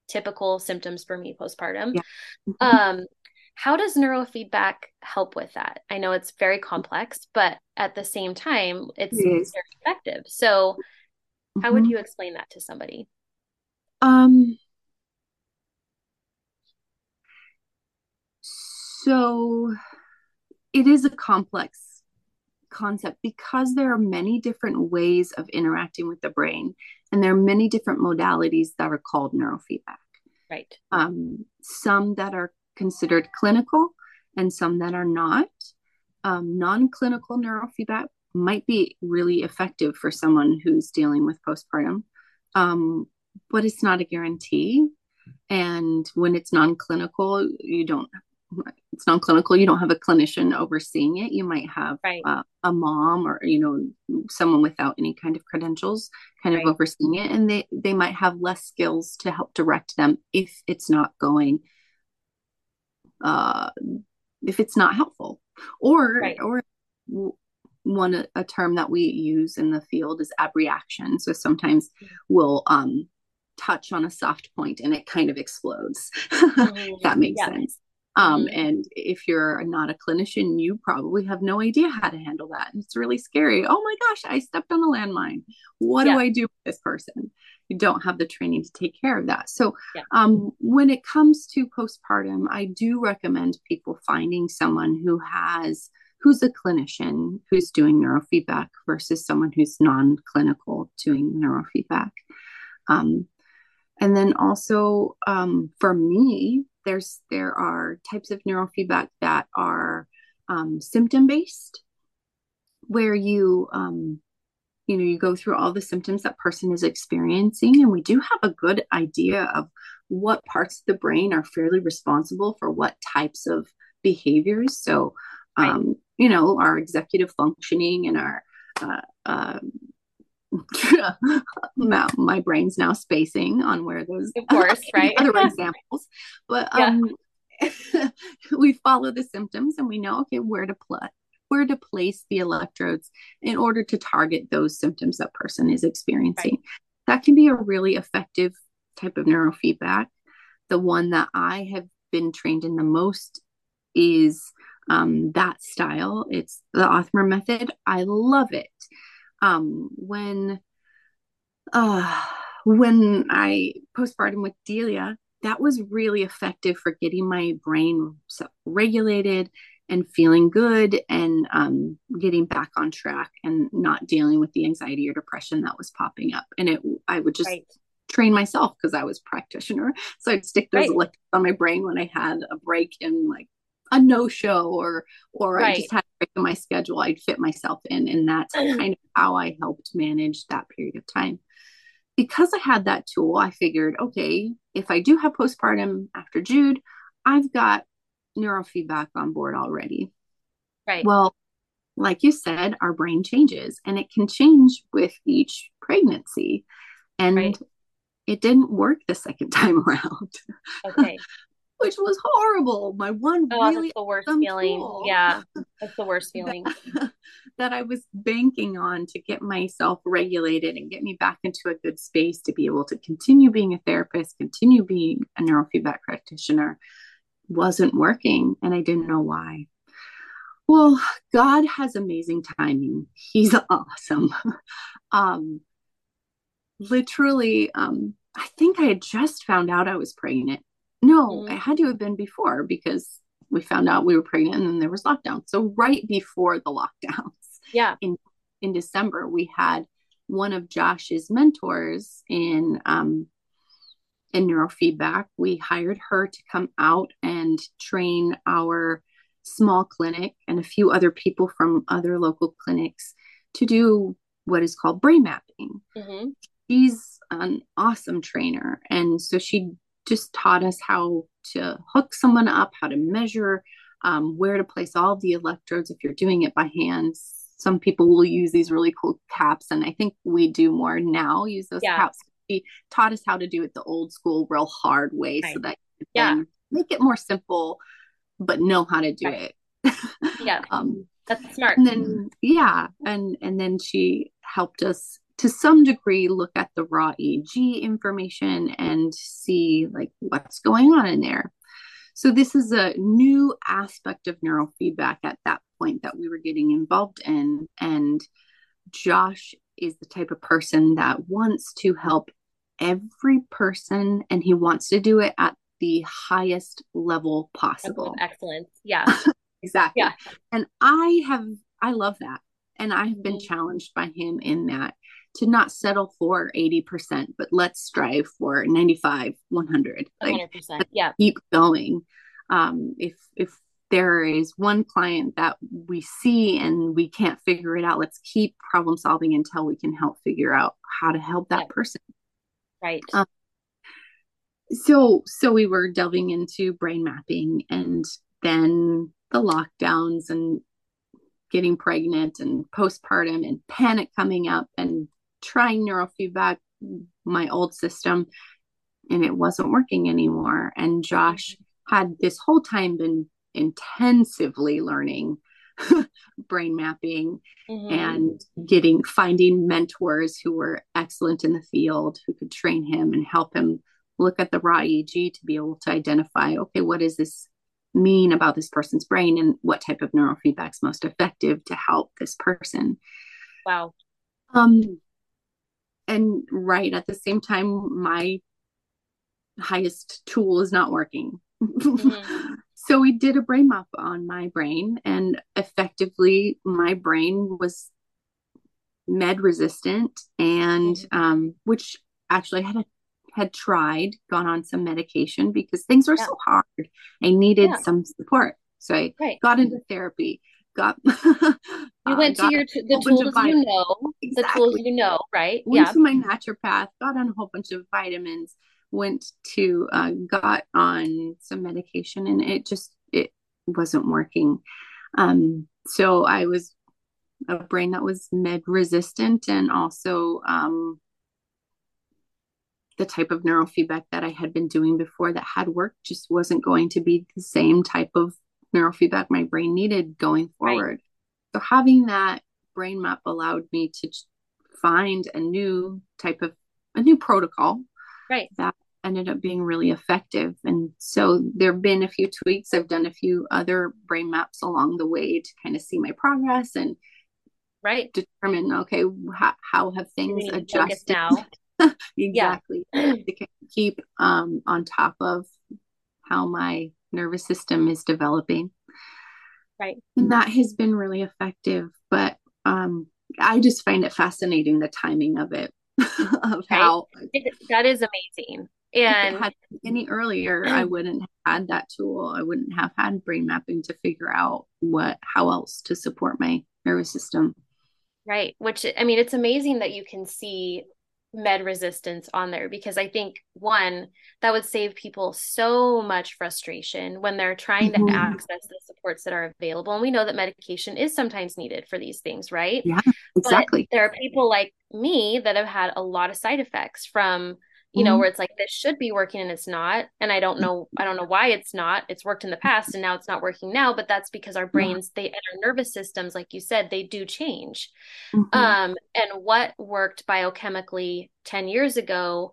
typical symptoms for me postpartum. Yeah. Mm-hmm. Um, how does neurofeedback help with that? I know it's very complex, but at the same time, it's it very effective. So, how would mm-hmm. you explain that to somebody? Um, So it is a complex concept because there are many different ways of interacting with the brain, and there are many different modalities that are called neurofeedback. Right. Um, some that are considered clinical, and some that are not. Um, non clinical neurofeedback might be really effective for someone who's dealing with postpartum, um, but it's not a guarantee. And when it's non clinical, you don't it's non-clinical you don't have a clinician overseeing it you might have right. uh, a mom or you know someone without any kind of credentials kind right. of overseeing it and they they might have less skills to help direct them if it's not going uh if it's not helpful or right. or one a term that we use in the field is abreaction. So sometimes we'll um, touch on a soft point and it kind of explodes. Mm-hmm. that makes yeah. sense. Um, mm-hmm. And if you're not a clinician, you probably have no idea how to handle that. And it's really scary. Oh my gosh, I stepped on a landmine. What yeah. do I do with this person? You don't have the training to take care of that. So, yeah. um, when it comes to postpartum, I do recommend people finding someone who has who's a clinician who's doing neurofeedback versus someone who's non-clinical doing neurofeedback. Um, and then also um, for me, there's there are types of neurofeedback that are um, symptom based, where you um, you know you go through all the symptoms that person is experiencing, and we do have a good idea of what parts of the brain are fairly responsible for what types of behaviors. So, um, right. you know, our executive functioning and our uh, uh, my brain's now spacing on where those of course right. other examples. But um we follow the symptoms and we know okay where to put where to place the electrodes in order to target those symptoms that person is experiencing. Right. that can be a really effective type of neurofeedback. The one that i have been trained in the most is um, that style it's the othmer method i love it um, when uh, when I postpartum with Delia, that was really effective for getting my brain regulated and feeling good and um, getting back on track and not dealing with the anxiety or depression that was popping up. And it, I would just right. train myself because I was practitioner. So I'd stick those right. electrodes on my brain when I had a break in like a no show or or right. I just had to break in my schedule. I'd fit myself in, and that's kind of how I helped manage that period of time. Because I had that tool, I figured, okay, if I do have postpartum after Jude, I've got neurofeedback on board already. Right. Well, like you said, our brain changes and it can change with each pregnancy. And right. it didn't work the second time around. Okay which was horrible. My one oh, really the worst feeling. Tool. Yeah, that's the worst feeling. that, that I was banking on to get myself regulated and get me back into a good space to be able to continue being a therapist, continue being a neurofeedback practitioner wasn't working. And I didn't know why. Well, God has amazing timing. He's awesome. um, literally, um, I think I had just found out I was pregnant no, mm-hmm. it had to have been before because we found out we were pregnant and then there was lockdown. So right before the lockdowns. Yeah. In in December, we had one of Josh's mentors in um in neurofeedback. We hired her to come out and train our small clinic and a few other people from other local clinics to do what is called brain mapping. Mm-hmm. She's an awesome trainer. And so she just taught us how to hook someone up, how to measure, um, where to place all the electrodes if you're doing it by hand. Some people will use these really cool caps, and I think we do more now use those yeah. caps. He taught us how to do it the old school, real hard way right. so that yeah. make it more simple, but know how to do right. it. yeah. Um, that's smart. And then yeah, and and then she helped us to some degree look at the raw EEG information and see like what's going on in there. So this is a new aspect of neurofeedback at that point that we were getting involved in and Josh is the type of person that wants to help every person and he wants to do it at the highest level possible. Excellence. Yeah. exactly. Yeah. And I have I love that. And I have been mm-hmm. challenged by him in that to not settle for 80%, but let's strive for 95, 100. Like, 100%. Yeah. Keep going. Um, if, if there is one client that we see and we can't figure it out, let's keep problem solving until we can help figure out how to help that person. Right. Um, so, so we were delving into brain mapping and then the lockdowns and getting pregnant and postpartum and panic coming up and trying neurofeedback, my old system, and it wasn't working anymore. And Josh had this whole time been intensively learning brain mapping mm-hmm. and getting finding mentors who were excellent in the field who could train him and help him look at the raw EEG to be able to identify okay what does this mean about this person's brain and what type of neurofeedback is most effective to help this person wow um and right at the same time my highest tool is not working mm-hmm. so we did a brain map on my brain and effectively my brain was med resistant and mm-hmm. um, which actually had a, had tried gone on some medication because things were yeah. so hard i needed yeah. some support so i right. got into therapy got you went uh, to your the tools you know exactly. the tools you know right? Went yeah. to my naturopath got on a whole bunch of vitamins went to uh, got on some medication and it just it wasn't working. Um so i was a brain that was med resistant and also um the type of neurofeedback that I had been doing before that had worked just wasn't going to be the same type of neurofeedback my brain needed going forward. Right. So having that brain map allowed me to find a new type of a new protocol right. that ended up being really effective. And so there have been a few tweaks. I've done a few other brain maps along the way to kind of see my progress and right. determine okay how, how have things adjusted? now? Exactly. Yeah. to keep um, on top of how my nervous system is developing. Right. And that has been really effective. But um, I just find it fascinating the timing of it, of how it, that is amazing. And had any earlier, I wouldn't have had that tool. I wouldn't have had brain mapping to figure out what how else to support my nervous system. Right. Which I mean, it's amazing that you can see med resistance on there because I think one that would save people so much frustration when they're trying mm-hmm. to access the supports that are available. And we know that medication is sometimes needed for these things, right? Yeah, exactly. But there are people like me that have had a lot of side effects from you know, mm-hmm. where it's like this should be working and it's not. And I don't know, I don't know why it's not. It's worked in the past and now it's not working now, but that's because our brains, they and our nervous systems, like you said, they do change. Mm-hmm. Um, and what worked biochemically 10 years ago,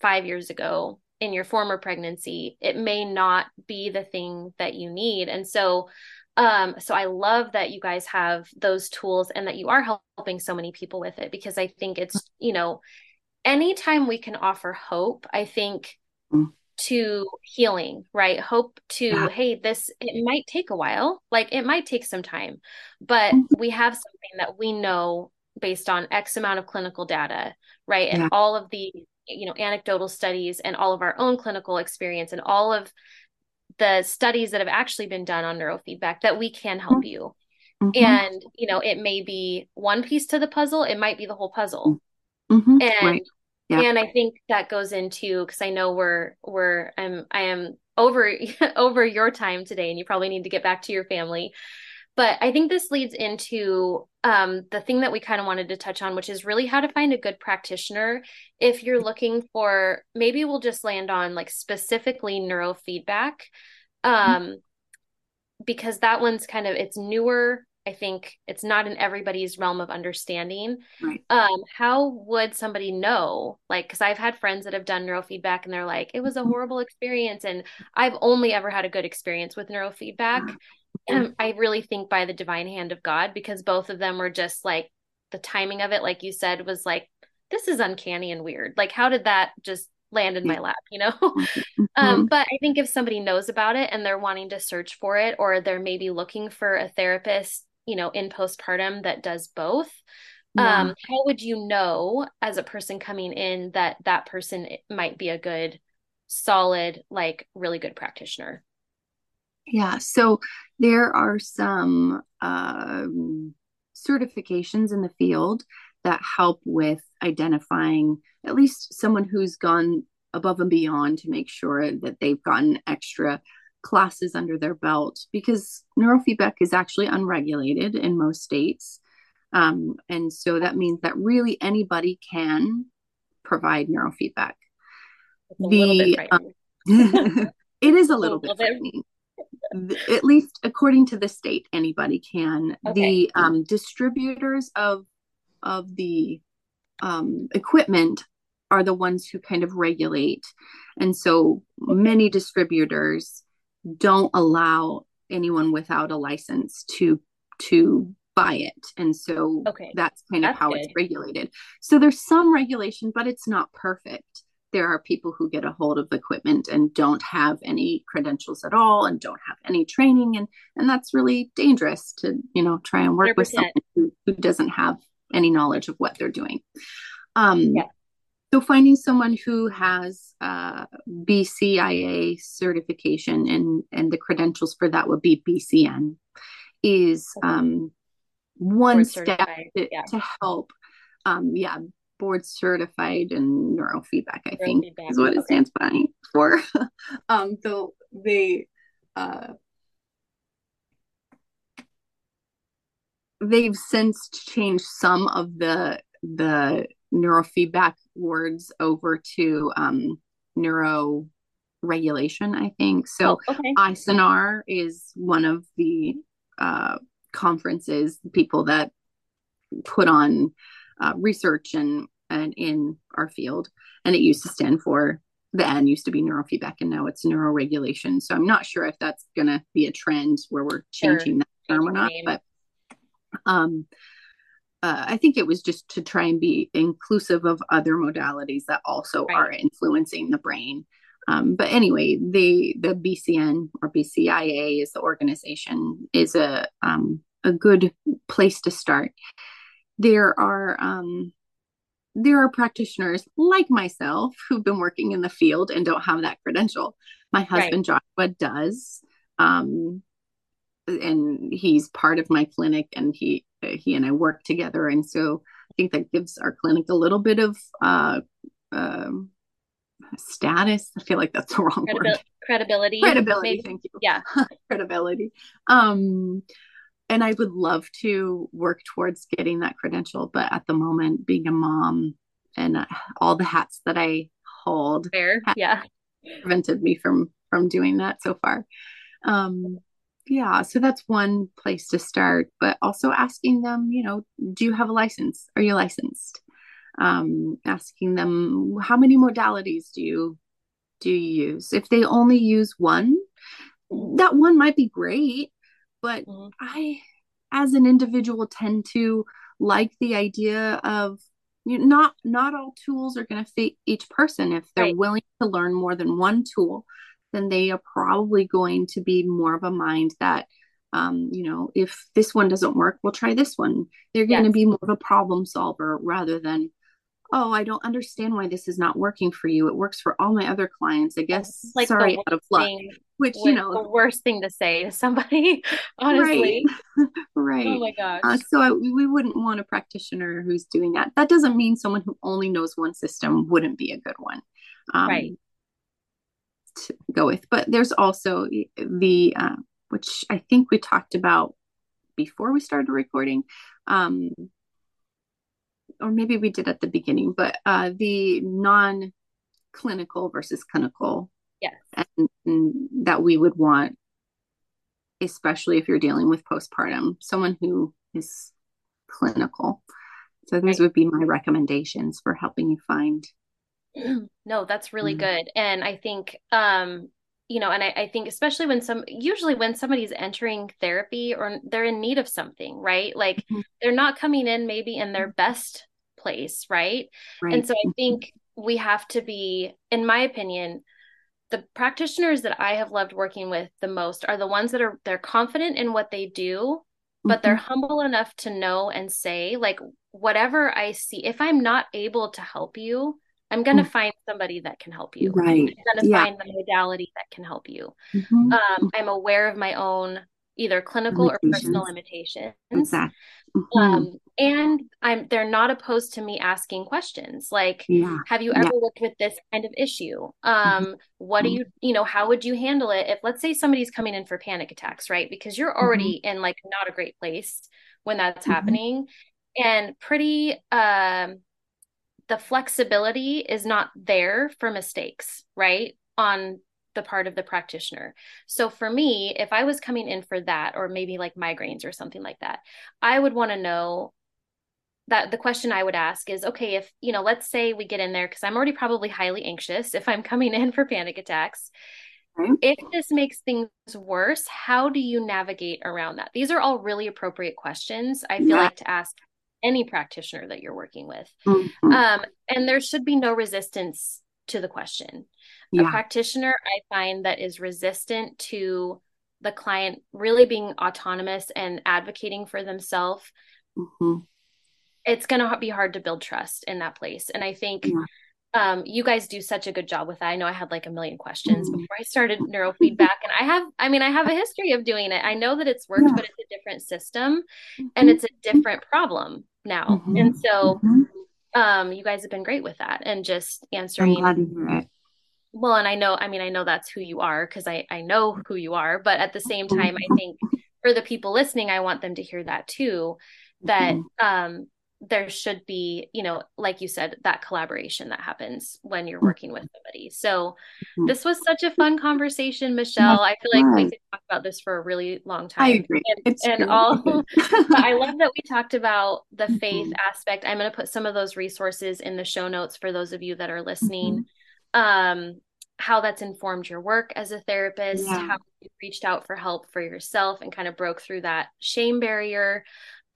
five years ago in your former pregnancy, it may not be the thing that you need. And so um so i love that you guys have those tools and that you are helping so many people with it because i think it's you know anytime we can offer hope, I think mm. to healing, right? Hope to, yeah. hey, this, it might take a while, like it might take some time, but mm. we have something that we know based on X amount of clinical data, right? And yeah. all of the, you know, anecdotal studies and all of our own clinical experience and all of the studies that have actually been done on neurofeedback that we can help mm. you. Mm-hmm. And, you know, it may be one piece to the puzzle, it might be the whole puzzle. Mm-hmm. And right. yeah. and I think that goes into because I know we're we're I'm I am over over your time today, and you probably need to get back to your family. But I think this leads into um, the thing that we kind of wanted to touch on, which is really how to find a good practitioner. If you're looking for, maybe we'll just land on like specifically neurofeedback, um, mm-hmm. because that one's kind of it's newer I think it's not in everybody's realm of understanding. Right. Um, how would somebody know? Like, because I've had friends that have done neurofeedback and they're like, it was a mm-hmm. horrible experience. And I've only ever had a good experience with neurofeedback. And I really think by the divine hand of God, because both of them were just like the timing of it, like you said, was like, this is uncanny and weird. Like, how did that just land in my lap, you know? Mm-hmm. um, but I think if somebody knows about it and they're wanting to search for it, or they're maybe looking for a therapist you know in postpartum that does both yeah. um how would you know as a person coming in that that person might be a good solid like really good practitioner yeah so there are some um, certifications in the field that help with identifying at least someone who's gone above and beyond to make sure that they've gotten extra classes under their belt because neurofeedback is actually unregulated in most states. Um, and so that means that really anybody can provide neurofeedback. The, um, it is a, a little, bit, frightening. at least according to the state, anybody can. Okay. The um, distributors of of the um, equipment are the ones who kind of regulate, and so many distributors don't allow anyone without a license to to buy it and so okay. that's kind that's of how good. it's regulated so there's some regulation but it's not perfect there are people who get a hold of equipment and don't have any credentials at all and don't have any training and and that's really dangerous to you know try and work 100%. with someone who, who doesn't have any knowledge of what they're doing um yeah. So finding someone who has uh bcia certification and and the credentials for that would be bcn is um one step to, yeah. to help um yeah board certified in neurofeedback, I think is what it stands by for. um, so they uh, they've since changed some of the the neurofeedback words over to um, neuro regulation, I think. So oh, okay. ISNR is one of the uh, conferences, people that put on uh, research and and in our field. And it used to stand for the N used to be neurofeedback and now it's neuroregulation. So I'm not sure if that's going to be a trend where we're changing sure. that term or not. But um, uh, I think it was just to try and be inclusive of other modalities that also right. are influencing the brain. Um, but anyway, the the BCN or BCIA is the organization is a um, a good place to start. There are um, there are practitioners like myself who've been working in the field and don't have that credential. My husband right. Joshua does, um, and he's part of my clinic, and he he and I work together, and so I think that gives our clinic a little bit of uh, uh, status. I feel like that's the wrong Credibil- word. Credibility. Credibility. Maybe. Thank you. Yeah. Credibility. Um, and I would love to work towards getting that credential, but at the moment, being a mom and uh, all the hats that I hold, Fair. yeah, prevented me from from doing that so far. Um, yeah, so that's one place to start, but also asking them, you know, do you have a license? Are you licensed? Um, asking them how many modalities do you do you use? If they only use one, that one might be great but mm-hmm. I, as an individual, tend to like the idea of you know, not not all tools are going to fit each person. If they're right. willing to learn more than one tool, then they are probably going to be more of a mind that um, you know, if this one doesn't work, we'll try this one. They're going to be more of a problem solver rather than, oh, I don't understand why this is not working for you. It works for all my other clients. I guess like sorry out of luck. Which you know, the worst thing to say to somebody, honestly. Right. right. Oh my gosh. Uh, so I, we wouldn't want a practitioner who's doing that. That doesn't mean someone who only knows one system wouldn't be a good one. Um, right. To go with, but there's also the uh, which I think we talked about before we started recording. Um, or maybe we did at the beginning, but uh, the non clinical versus clinical. Yes. And, and, that we would want, especially if you're dealing with postpartum, someone who is clinical. So those right. would be my recommendations for helping you find. No, that's really mm-hmm. good. And I think, um, you know, and I, I think especially when some, usually when somebody's entering therapy or they're in need of something, right? Like mm-hmm. they're not coming in maybe in their best place, right? right? And so I think we have to be, in my opinion, the practitioners that I have loved working with the most are the ones that are they're confident in what they do, but mm-hmm. they're humble enough to know and say, like, whatever I see, if I'm not able to help you, I'm going to mm-hmm. find somebody that can help you. Right. I'm going to yeah. find the modality that can help you. Mm-hmm. Um, I'm aware of my own either clinical or personal limitations. Exactly. Mm-hmm. Um, and I'm they're not opposed to me asking questions like, yeah. have you ever yeah. worked with this kind of issue? Um, mm-hmm. what do mm-hmm. you, you know, how would you handle it if let's say somebody's coming in for panic attacks, right? Because you're already mm-hmm. in like not a great place when that's mm-hmm. happening. And pretty um the flexibility is not there for mistakes, right? On the part of the practitioner. So for me, if I was coming in for that, or maybe like migraines or something like that, I would want to know that the question I would ask is okay, if, you know, let's say we get in there, because I'm already probably highly anxious if I'm coming in for panic attacks. Mm-hmm. If this makes things worse, how do you navigate around that? These are all really appropriate questions I feel yeah. like to ask any practitioner that you're working with. Mm-hmm. Um, and there should be no resistance to the question. Yeah. A practitioner I find that is resistant to the client really being autonomous and advocating for themselves, mm-hmm. it's going to be hard to build trust in that place. And I think yeah um, you guys do such a good job with that. I know I had like a million questions mm-hmm. before I started neurofeedback, and I have, I mean, I have a history of doing it. I know that it's worked, but it's a different system mm-hmm. and it's a different problem now. Mm-hmm. And so, mm-hmm. um, you guys have been great with that and just answering. Well, and I know, I mean, I know that's who you are because I I know who you are, but at the same time, I think for the people listening, I want them to hear that too. That mm-hmm. um there should be, you know, like you said, that collaboration that happens when you're working with somebody. So mm-hmm. this was such a fun conversation, Michelle. I feel like we could talk about this for a really long time. I agree. And, and all I love that we talked about the faith mm-hmm. aspect. I'm going to put some of those resources in the show notes for those of you that are listening. Mm-hmm. Um, how that's informed your work as a therapist, yeah. how you reached out for help for yourself and kind of broke through that shame barrier.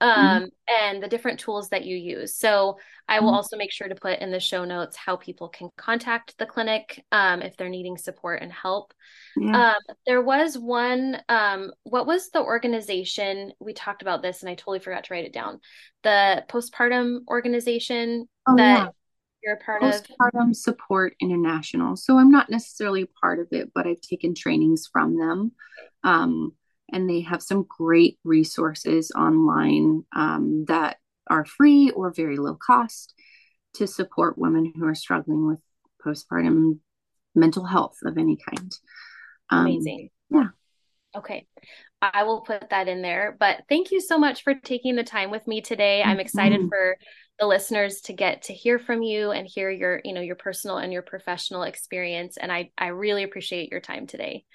Mm-hmm. um, mm-hmm. and the different tools that you use. So I will mm-hmm. also make sure to put in the show notes how people can contact the clinic um, if they're needing support and help. Yeah. Um, there was one, um, what was the organization? We talked about this and I totally forgot to write it down. The postpartum organization oh, that yeah. you're a part postpartum of. Postpartum Support International. So I'm not necessarily a part of it, but I've taken trainings from them. Um, and they have some great resources online um, that are free or very low cost to support women who are struggling with postpartum mental health of any kind. Um, Amazing. Yeah. Okay. I will put that in there. But thank you so much for taking the time with me today. I'm excited mm-hmm. for the listeners to get to hear from you and hear your, you know, your personal and your professional experience. And I, I really appreciate your time today.